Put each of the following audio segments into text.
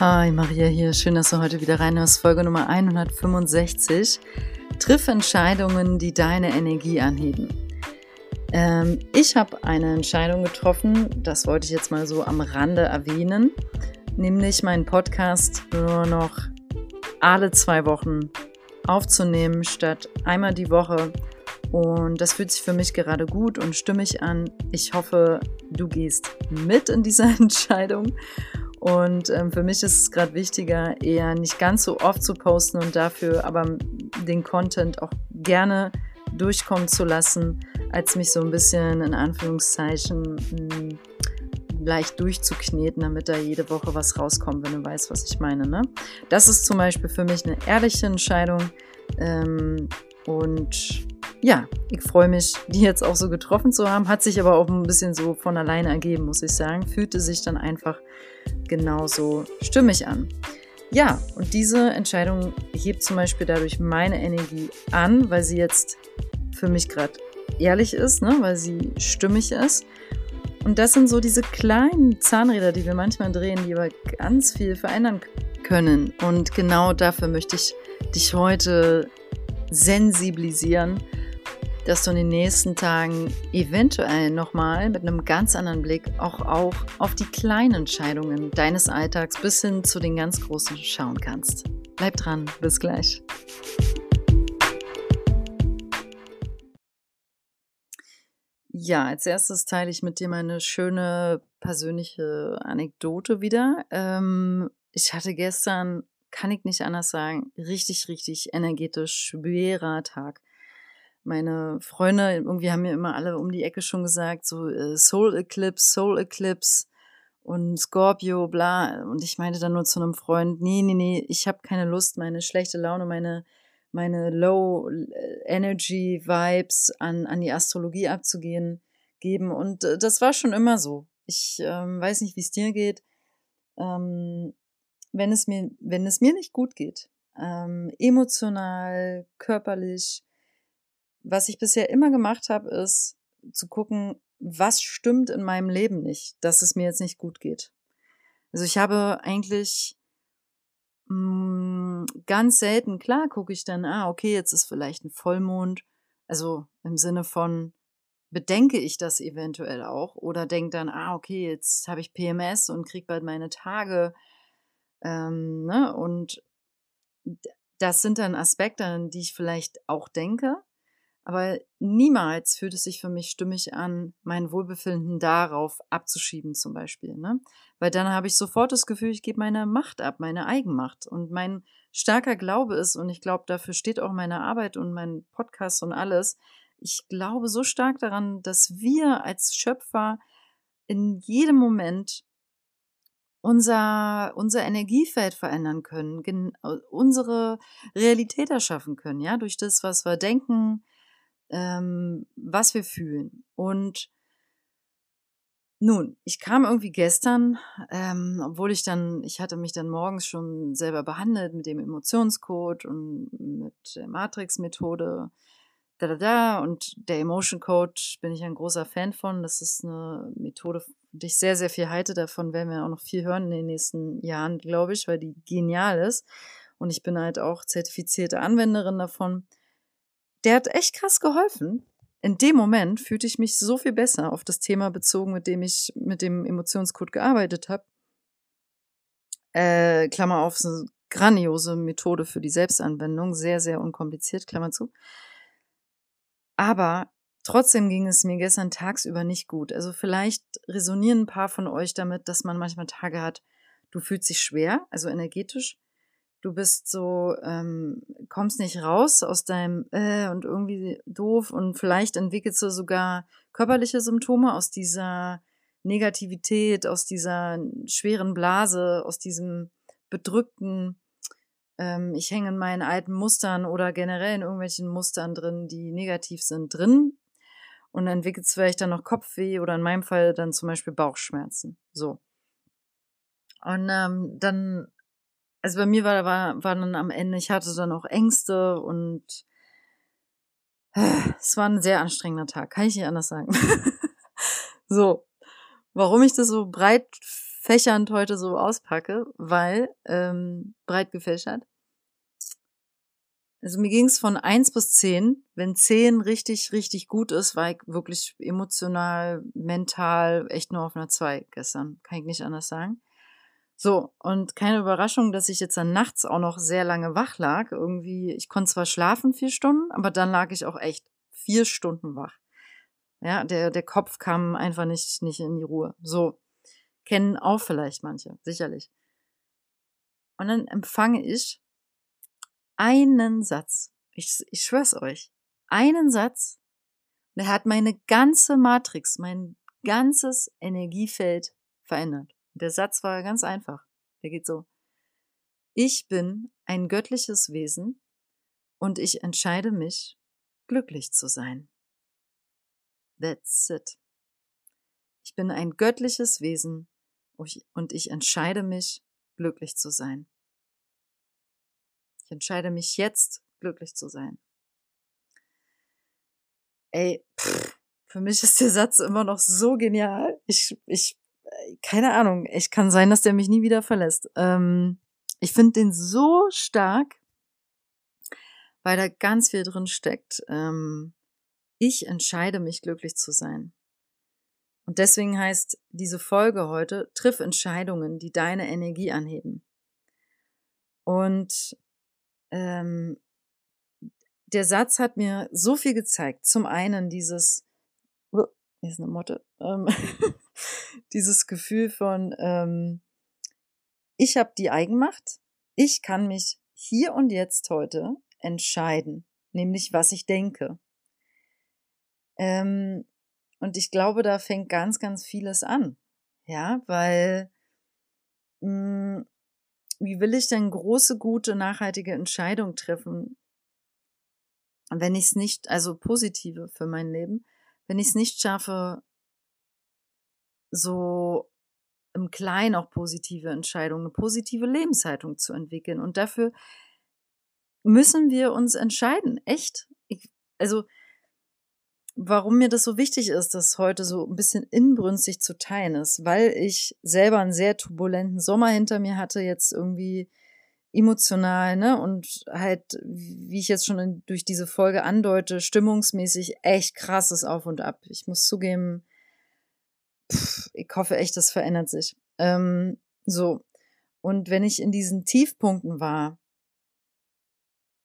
Hi, Maria hier. Schön, dass du heute wieder reinhörst. Folge Nummer 165. Triff Entscheidungen, die deine Energie anheben. Ähm, ich habe eine Entscheidung getroffen, das wollte ich jetzt mal so am Rande erwähnen, nämlich meinen Podcast nur noch alle zwei Wochen aufzunehmen, statt einmal die Woche. Und das fühlt sich für mich gerade gut und stimmig an. Ich hoffe, du gehst mit in dieser Entscheidung und ähm, für mich ist es gerade wichtiger, eher nicht ganz so oft zu posten und dafür aber den Content auch gerne durchkommen zu lassen, als mich so ein bisschen in Anführungszeichen hm, leicht durchzukneten, damit da jede Woche was rauskommt, wenn du weißt, was ich meine. Ne? Das ist zum Beispiel für mich eine ehrliche Entscheidung. Ähm, und ja, ich freue mich, die jetzt auch so getroffen zu haben. Hat sich aber auch ein bisschen so von alleine ergeben, muss ich sagen. Fühlte sich dann einfach genauso stimmig an. Ja, und diese Entscheidung hebt zum Beispiel dadurch meine Energie an, weil sie jetzt für mich gerade ehrlich ist, ne? weil sie stimmig ist. Und das sind so diese kleinen Zahnräder, die wir manchmal drehen, die aber ganz viel verändern können. Und genau dafür möchte ich dich heute sensibilisieren dass du in den nächsten Tagen eventuell nochmal mit einem ganz anderen Blick auch, auch auf die kleinen Entscheidungen deines Alltags bis hin zu den ganz großen schauen kannst. Bleib dran, bis gleich. Ja, als erstes teile ich mit dir meine schöne persönliche Anekdote wieder. Ähm, ich hatte gestern, kann ich nicht anders sagen, richtig, richtig energetisch schwerer Tag meine Freunde irgendwie haben mir immer alle um die Ecke schon gesagt, so äh, Soul Eclipse, Soul Eclipse und Scorpio, bla. Und ich meinte dann nur zu einem Freund, nee, nee, nee, ich habe keine Lust, meine schlechte Laune, meine, meine Low äh, Energy Vibes an, an die Astrologie abzugehen, geben. Und äh, das war schon immer so. Ich ähm, weiß nicht, wie es dir geht. Ähm, wenn es mir, wenn es mir nicht gut geht, ähm, emotional, körperlich, was ich bisher immer gemacht habe, ist zu gucken, was stimmt in meinem Leben nicht, dass es mir jetzt nicht gut geht. Also ich habe eigentlich mh, mm, ganz selten, klar gucke ich dann, ah, okay, jetzt ist vielleicht ein Vollmond, also im Sinne von, bedenke ich das eventuell auch oder denke dann, ah, okay, jetzt habe ich PMS und kriege bald meine Tage. Ähm, ne? Und das sind dann Aspekte, an die ich vielleicht auch denke. Aber niemals fühlt es sich für mich stimmig an, mein Wohlbefinden darauf abzuschieben zum Beispiel. Ne? Weil dann habe ich sofort das Gefühl, ich gebe meine Macht ab, meine Eigenmacht. Und mein starker Glaube ist, und ich glaube, dafür steht auch meine Arbeit und mein Podcast und alles, ich glaube so stark daran, dass wir als Schöpfer in jedem Moment unser, unser Energiefeld verändern können, unsere Realität erschaffen können, ja, durch das, was wir denken, ähm, was wir fühlen. Und nun, ich kam irgendwie gestern, ähm, obwohl ich dann, ich hatte mich dann morgens schon selber behandelt mit dem Emotionscode und mit der Matrix-Methode, da da da und der Emotion Code bin ich ein großer Fan von. Das ist eine Methode, die ich sehr, sehr viel halte. Davon werden wir auch noch viel hören in den nächsten Jahren, glaube ich, weil die genial ist. Und ich bin halt auch zertifizierte Anwenderin davon der hat echt krass geholfen. In dem Moment fühlte ich mich so viel besser auf das Thema bezogen, mit dem ich mit dem Emotionscode gearbeitet habe. Äh, Klammer auf, so eine grandiose Methode für die Selbstanwendung, sehr, sehr unkompliziert, Klammer zu. Aber trotzdem ging es mir gestern tagsüber nicht gut. Also vielleicht resonieren ein paar von euch damit, dass man manchmal Tage hat, du fühlst dich schwer, also energetisch, du bist so, ähm, kommst nicht raus aus deinem äh, und irgendwie doof und vielleicht entwickelst du sogar körperliche Symptome aus dieser Negativität, aus dieser schweren Blase, aus diesem bedrückten, ähm, ich hänge in meinen alten Mustern oder generell in irgendwelchen Mustern drin, die negativ sind, drin. Und dann entwickelst du vielleicht dann noch Kopfweh oder in meinem Fall dann zum Beispiel Bauchschmerzen. So. Und ähm, dann also bei mir war, war, war dann am Ende, ich hatte dann auch Ängste und äh, es war ein sehr anstrengender Tag, kann ich nicht anders sagen. so, warum ich das so breit fächernd heute so auspacke, weil ähm, breit gefächert. Also mir ging es von eins bis zehn. Wenn zehn richtig, richtig gut ist, war ich wirklich emotional, mental echt nur auf einer zwei gestern. Kann ich nicht anders sagen. So, und keine Überraschung, dass ich jetzt dann nachts auch noch sehr lange wach lag. Irgendwie, ich konnte zwar schlafen vier Stunden, aber dann lag ich auch echt vier Stunden wach. Ja, der, der Kopf kam einfach nicht, nicht in die Ruhe. So. Kennen auch vielleicht manche, sicherlich. Und dann empfange ich einen Satz. Ich, ich schwör's euch. Einen Satz. Der hat meine ganze Matrix, mein ganzes Energiefeld verändert. Der Satz war ganz einfach. Der geht so. Ich bin ein göttliches Wesen und ich entscheide mich, glücklich zu sein. That's it. Ich bin ein göttliches Wesen und ich entscheide mich, glücklich zu sein. Ich entscheide mich jetzt, glücklich zu sein. Ey, pff, für mich ist der Satz immer noch so genial. Ich, ich keine Ahnung, echt kann sein, dass der mich nie wieder verlässt. Ähm, ich finde den so stark, weil da ganz viel drin steckt. Ähm, ich entscheide mich glücklich zu sein. Und deswegen heißt diese Folge heute, triff Entscheidungen, die deine Energie anheben. Und ähm, der Satz hat mir so viel gezeigt. Zum einen dieses, hier ist eine Motte, ähm, dieses Gefühl von, ähm, ich habe die Eigenmacht, ich kann mich hier und jetzt heute entscheiden, nämlich was ich denke. Ähm, und ich glaube, da fängt ganz, ganz vieles an. Ja, weil mh, hm, wie will ich denn große, gute, nachhaltige Entscheidungen treffen, wenn ich es nicht, also positive für mein Leben, wenn ich es nicht schaffe, so im Kleinen auch positive Entscheidungen, eine positive Lebenshaltung zu entwickeln. Und dafür müssen wir uns entscheiden. Echt. Ich, also, warum mir das so wichtig ist, das heute so ein bisschen inbrünstig zu teilen ist, weil ich selber einen sehr turbulenten Sommer hinter mir hatte, jetzt irgendwie emotional, ne, und halt, wie ich jetzt schon in, durch diese Folge andeute, stimmungsmäßig echt krasses Auf und Ab. Ich muss zugeben, pff, ich hoffe echt, das verändert sich. Ähm, so. Und wenn ich in diesen Tiefpunkten war,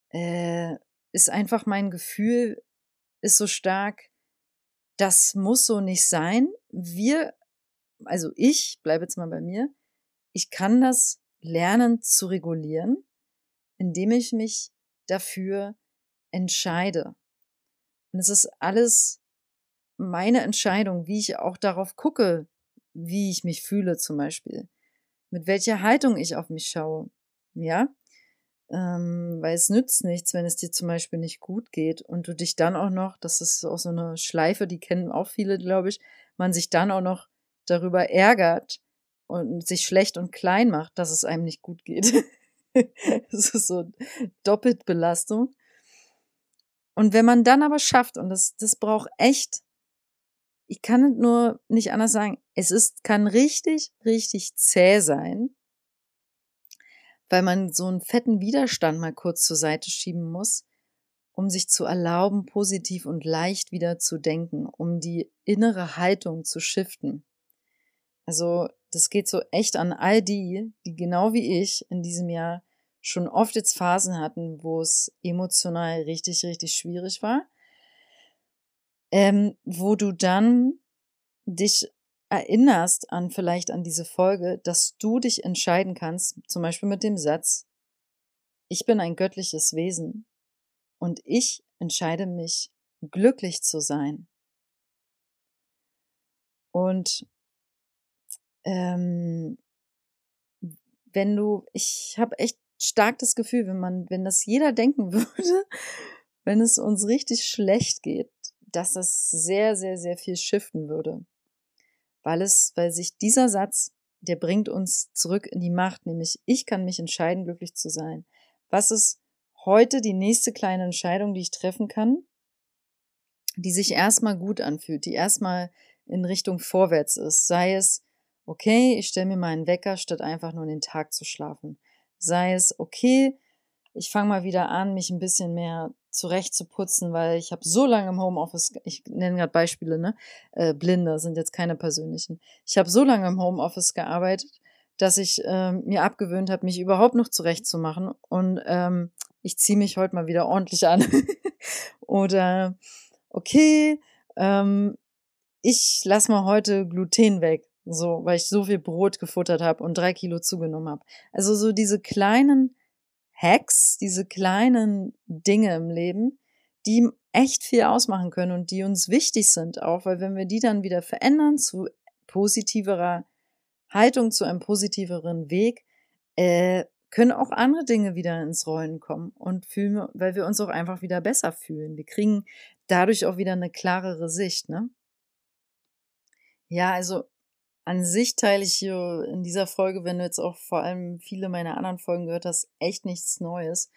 äh, ist einfach mein Gefühl, ist so stark, das muss so nicht sein. Wir, also ich, bleibe jetzt mal bei mir, ich kann das lernen zu regulieren, indem ich mich dafür entscheide. Und es ist alles meine Entscheidung, wie ich auch darauf gucke, wie ich mich fühle zum Beispiel, mit welcher Haltung ich auf mich schaue, ja, ähm, weil es nützt nichts, wenn es dir zum Beispiel nicht gut geht und du dich dann auch noch, das ist auch so eine Schleife, die kennen auch viele, glaube ich, man sich dann auch noch darüber ärgert und sich schlecht und klein macht, dass es einem nicht gut geht. das ist so doppelt Belastung. Und wenn man dann aber schafft, und das, das braucht echt ich kann nur nicht anders sagen, es ist, kann richtig, richtig zäh sein, weil man so einen fetten Widerstand mal kurz zur Seite schieben muss, um sich zu erlauben, positiv und leicht wieder zu denken, um die innere Haltung zu shiften. Also, das geht so echt an all die, die genau wie ich in diesem Jahr schon oft jetzt Phasen hatten, wo es emotional richtig, richtig schwierig war ähm, wo du dann dich erinnerst an vielleicht an diese Folge, dass du dich entscheiden kannst, zum Beispiel mit dem Satz, ich bin ein göttliches Wesen und ich entscheide mich, glücklich zu sein. Und ähm, wenn du, ich habe echt stark das Gefühl, wenn man, wenn das jeder denken würde, wenn es uns richtig schlecht geht, dass das sehr, sehr, sehr viel shiften würde. Weil es, weil sich dieser Satz, der bringt uns zurück in die Macht, nämlich ich kann mich entscheiden, glücklich zu sein. Was ist heute die nächste kleine Entscheidung, die ich treffen kann, die sich erstmal gut anfühlt, die erstmal in Richtung vorwärts ist, sei es, okay, ich stelle mir mal einen Wecker, statt einfach nur den Tag zu schlafen. Sei es, okay, ich fange mal wieder an, mich ein bisschen mehr zurecht zu putzen, weil ich habe so lange im Homeoffice, ich nenne gerade Beispiele, ne? Äh, Blinde sind jetzt keine persönlichen. Ich habe so lange im Homeoffice gearbeitet, dass ich ähm, mir abgewöhnt habe, mich überhaupt noch zurechtzumachen. Und ähm, ich ziehe mich heute mal wieder ordentlich an. Oder okay, ähm, ich lass mal heute Gluten weg. So, weil ich so viel Brot gefuttert habe und drei Kilo zugenommen habe. Also so diese kleinen Hacks, diese kleinen Dinge im Leben, die echt viel ausmachen können und die uns wichtig sind, auch weil wenn wir die dann wieder verändern zu positiverer Haltung, zu einem positiveren Weg, äh, können auch andere Dinge wieder ins Rollen kommen und fühlen, weil wir uns auch einfach wieder besser fühlen. Wir kriegen dadurch auch wieder eine klarere Sicht, ne? Ja, also an sich teile ich hier in dieser Folge, wenn du jetzt auch vor allem viele meiner anderen Folgen gehört hast, echt nichts Neues,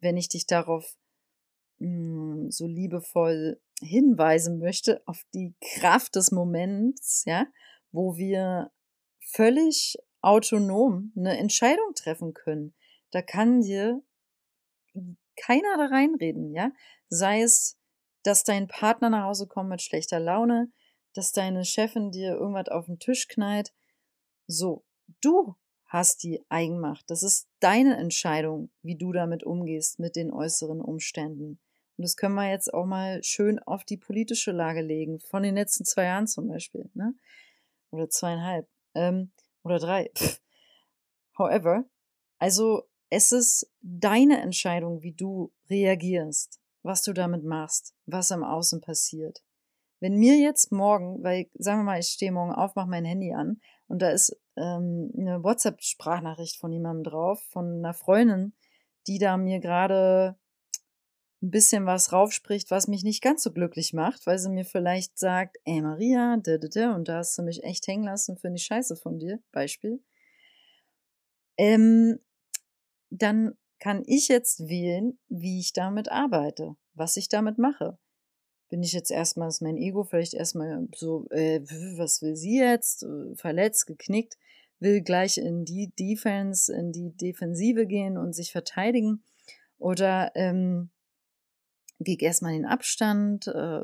wenn ich dich darauf mh, hm, so liebevoll hinweisen möchte, auf die Kraft des Moments, ja, wo wir völlig autonom eine Entscheidung treffen können. Da kann dir keiner da reinreden, ja. Sei es, dass dein Partner nach Hause kommt mit schlechter Laune, dass deine Chefin dir irgendwas auf den Tisch knallt. So, du hast die Eigenmacht. Das ist deine Entscheidung, wie du damit umgehst, mit den äußeren Umständen. Und das können wir jetzt auch mal schön auf die politische Lage legen, von den letzten zwei Jahren zum Beispiel, ne? Oder zweieinhalb. Ähm, oder drei. However, also es ist deine Entscheidung, wie du reagierst, was du damit machst, was im Außen passiert. Wenn mir jetzt morgen, weil sagen wir mal, ich stehe morgen auf, mache mein Handy an und da ist ähm, eine WhatsApp-Sprachnachricht von jemandem drauf, von einer Freundin, die da mir gerade ein bisschen was raufspricht, was mich nicht ganz so glücklich macht, weil sie mir vielleicht sagt, ey Maria, da, da, da, und da hast du mich echt hängen lassen, finde ich scheiße von dir, Beispiel. Ähm, dann kann ich jetzt wählen, wie ich damit arbeite, was ich damit mache bin ich jetzt erstmal, ist mein Ego vielleicht erstmal so, äh, was will sie jetzt? Äh, verletzt, geknickt, will gleich in die Defense, in die Defensive gehen und sich verteidigen. Oder ähm, gehe ich erstmal in den Abstand, äh,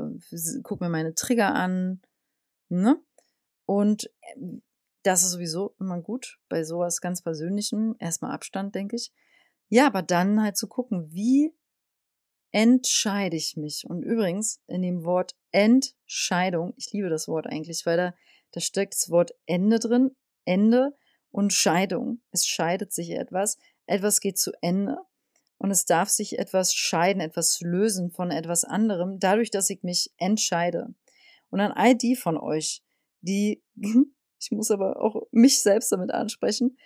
guck mir meine Trigger an, ne? Und ähm, das ist sowieso immer gut bei sowas ganz Persönlichem. Erstmal Abstand, denke ich. Ja, aber dann halt zu gucken, wie entscheide ich mich. Und übrigens, in dem Wort Entscheidung, ich liebe das Wort eigentlich, weil da, da steckt das Wort Ende drin, Ende und Scheidung. Es scheidet sich etwas, etwas geht zu Ende und es darf sich etwas scheiden, etwas lösen von etwas anderem, dadurch, dass ich mich entscheide. Und an all die von euch, die, ich muss aber auch mich selbst damit ansprechen,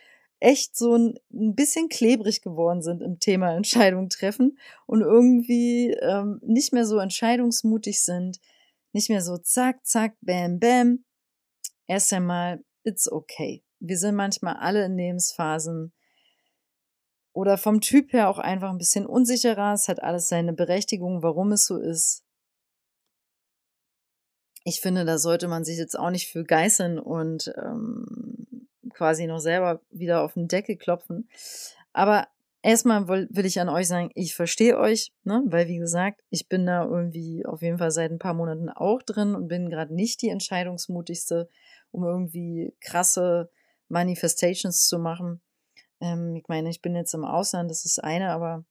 echt so ein, ein bisschen klebrig geworden sind im Thema Entscheidung treffen und irgendwie ähm, nicht mehr so entscheidungsmutig sind, nicht mehr so zack, zack, bam, bam. Erst einmal, it's okay. Wir sind manchmal alle in Lebensphasen oder vom Typ her auch einfach ein bisschen unsicherer. Es hat alles seine Berechtigung, warum es so ist. Ich finde, da sollte man sich jetzt auch nicht für geißeln und ähm, quasi noch selber wieder auf den Deckel klopfen. Aber erstmal will, will ich an euch sagen, ich verstehe euch, ne? weil wie gesagt, ich bin da irgendwie auf jeden Fall seit ein paar Monaten auch drin und bin gerade nicht die entscheidungsmutigste, um irgendwie krasse Manifestations zu machen. Ähm, ich meine, ich bin jetzt im Ausland, das ist eine, aber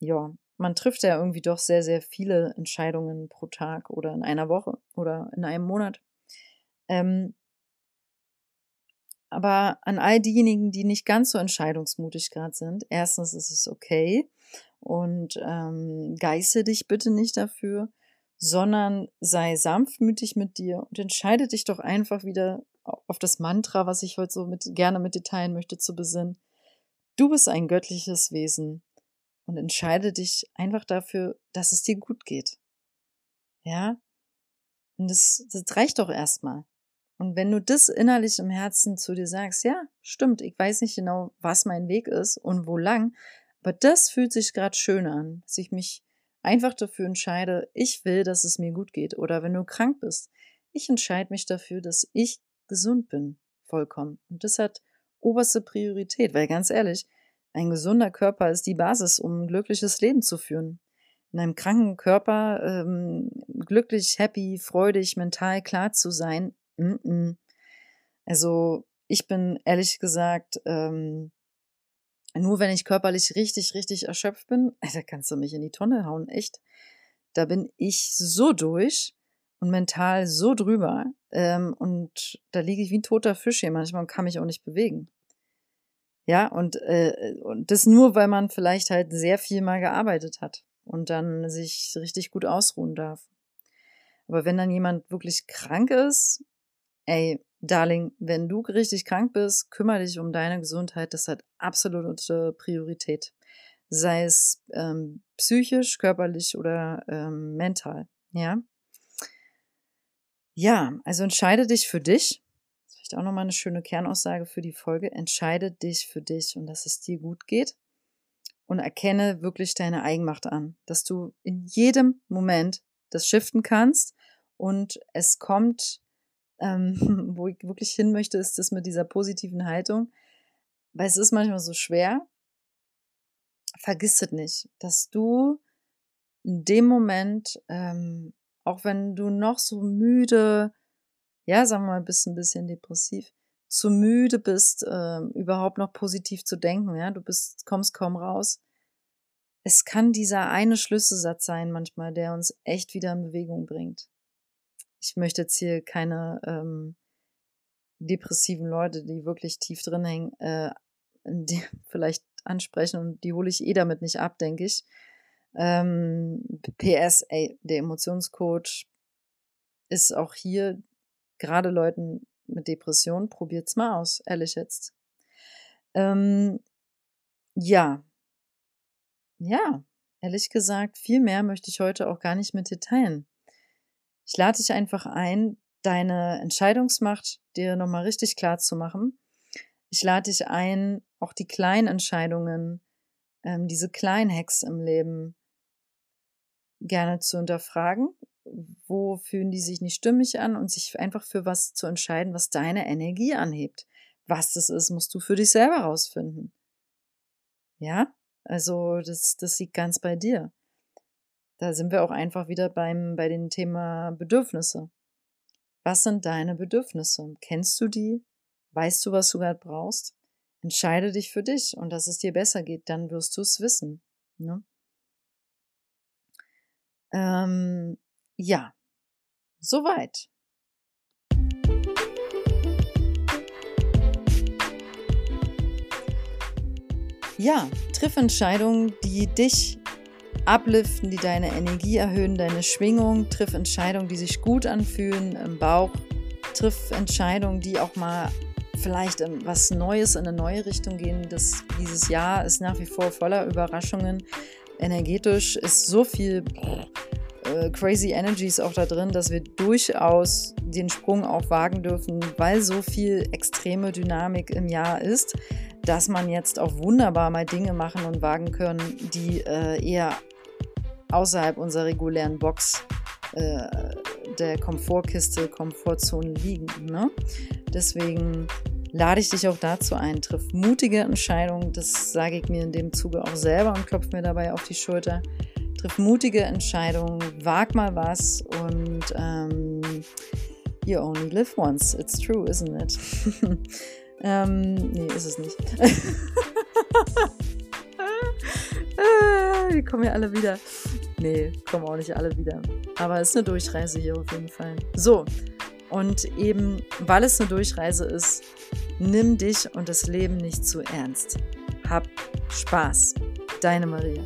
ja, man trifft ja irgendwie doch sehr, sehr viele Entscheidungen pro Tag oder in einer Woche oder in einem Monat. Ähm, aber an all diejenigen, die nicht ganz so entscheidungsmutig gerade sind, erstens ist es okay und ähm, geiße dich bitte nicht dafür, sondern sei sanftmütig mit dir und entscheide dich doch einfach wieder auf das Mantra, was ich heute so mit, gerne mit dir teilen möchte, zu besinnen. Du bist ein göttliches Wesen und entscheide dich einfach dafür, dass es dir gut geht. Ja? Und das, das reicht doch erstmal. Und wenn du das innerlich im Herzen zu dir sagst, ja, stimmt, ich weiß nicht genau, was mein Weg ist und wo lang, aber das fühlt sich gerade schön an, dass ich mich einfach dafür entscheide, ich will, dass es mir gut geht. Oder wenn du krank bist, ich entscheide mich dafür, dass ich gesund bin, vollkommen. Und das hat oberste Priorität, weil ganz ehrlich, ein gesunder Körper ist die Basis, um ein glückliches Leben zu führen. In einem kranken Körper ähm, glücklich, happy, freudig, mental klar zu sein. Also ich bin ehrlich gesagt, ähm, nur wenn ich körperlich richtig, richtig erschöpft bin, da kannst du mich in die Tonne hauen, echt. Da bin ich so durch und mental so drüber. Ähm, und da liege ich wie ein toter Fisch hier manchmal und kann mich auch nicht bewegen. Ja, und, äh, und das nur, weil man vielleicht halt sehr viel mal gearbeitet hat und dann sich richtig gut ausruhen darf. Aber wenn dann jemand wirklich krank ist, ey, Darling, wenn du richtig krank bist, kümmere dich um deine Gesundheit. Das hat absolute Priorität. Sei es ähm, psychisch, körperlich oder ähm, mental. Ja. Ja, also entscheide dich für dich. Das ist vielleicht auch nochmal eine schöne Kernaussage für die Folge. Entscheide dich für dich und dass es dir gut geht. Und erkenne wirklich deine Eigenmacht an. Dass du in jedem Moment das shiften kannst und es kommt ähm, wo ich wirklich hin möchte, ist das mit dieser positiven Haltung. Weil es ist manchmal so schwer. Vergiss es nicht, dass du in dem Moment, ähm, auch wenn du noch so müde, ja, sagen wir mal, bist ein bisschen depressiv, zu müde bist, äh, überhaupt noch positiv zu denken, ja, du bist, kommst kaum raus. Es kann dieser eine Schlüsselsatz sein manchmal, der uns echt wieder in Bewegung bringt ich möchte jetzt hier keine ähm, depressiven Leute, die wirklich tief drin hängen, äh, die vielleicht ansprechen und die hole ich eh damit nicht ab, denke ich. Ähm, PS, ey, der Emotionscoach ist auch hier gerade Leuten mit Depressionen, probiert's mal aus, ehrlich jetzt. Ähm, ja. Ja, ehrlich gesagt, viel mehr möchte ich heute auch gar nicht mit dir teilen. Ich lade dich einfach ein, deine Entscheidungsmacht dir nochmal richtig klar zu machen. Ich lade dich ein, auch die kleinen Entscheidungen, ähm, diese kleinen Hacks im Leben gerne zu hinterfragen. Wo fühlen die sich nicht stimmig an und sich einfach für was zu entscheiden, was deine Energie anhebt. Was das ist, musst du für dich selber rausfinden. Ja, also das, das liegt ganz bei dir. Da sind wir auch einfach wieder beim, bei dem Thema Bedürfnisse. Was sind deine Bedürfnisse? Kennst du die? Weißt du, was du gerade brauchst? Entscheide dich für dich und dass es dir besser geht, dann wirst du es wissen. Ne? Ähm, ja, soweit. Ja, triff Entscheidungen, die dich upliften, die deine Energie erhöhen, deine Schwingung, triff Entscheidungen, die sich gut anfühlen im Bauch, triff Entscheidungen, die auch mal vielleicht was Neues in eine neue Richtung gehen. Das, dieses Jahr ist nach wie vor voller Überraschungen. Energetisch ist so viel äh, crazy Energies auch da drin, dass wir durchaus den Sprung auch wagen dürfen, weil so viel extreme Dynamik im Jahr ist, dass man jetzt auch wunderbar mal Dinge machen und wagen können, die äh, eher außerhalb unserer regulären Box äh, der Komfortkiste, Komfortzone liegen. Ne? Deswegen lade ich dich auch dazu ein. Triff mutige Entscheidungen, das sage ich mir in dem Zuge auch selber und klopfe mir dabei auf die Schulter. Triff mutige Entscheidungen, wag mal was und ähm, you only live once. It's true, isn't it? ähm, nee, ist es nicht. Ah, die kommen ja alle wieder. Nee, kommen auch nicht alle wieder. Aber es ist eine Durchreise hier auf jeden Fall. So, und eben, weil es eine Durchreise ist, nimm dich und das Leben nicht zu ernst. Hab Spaß. Deine Maria.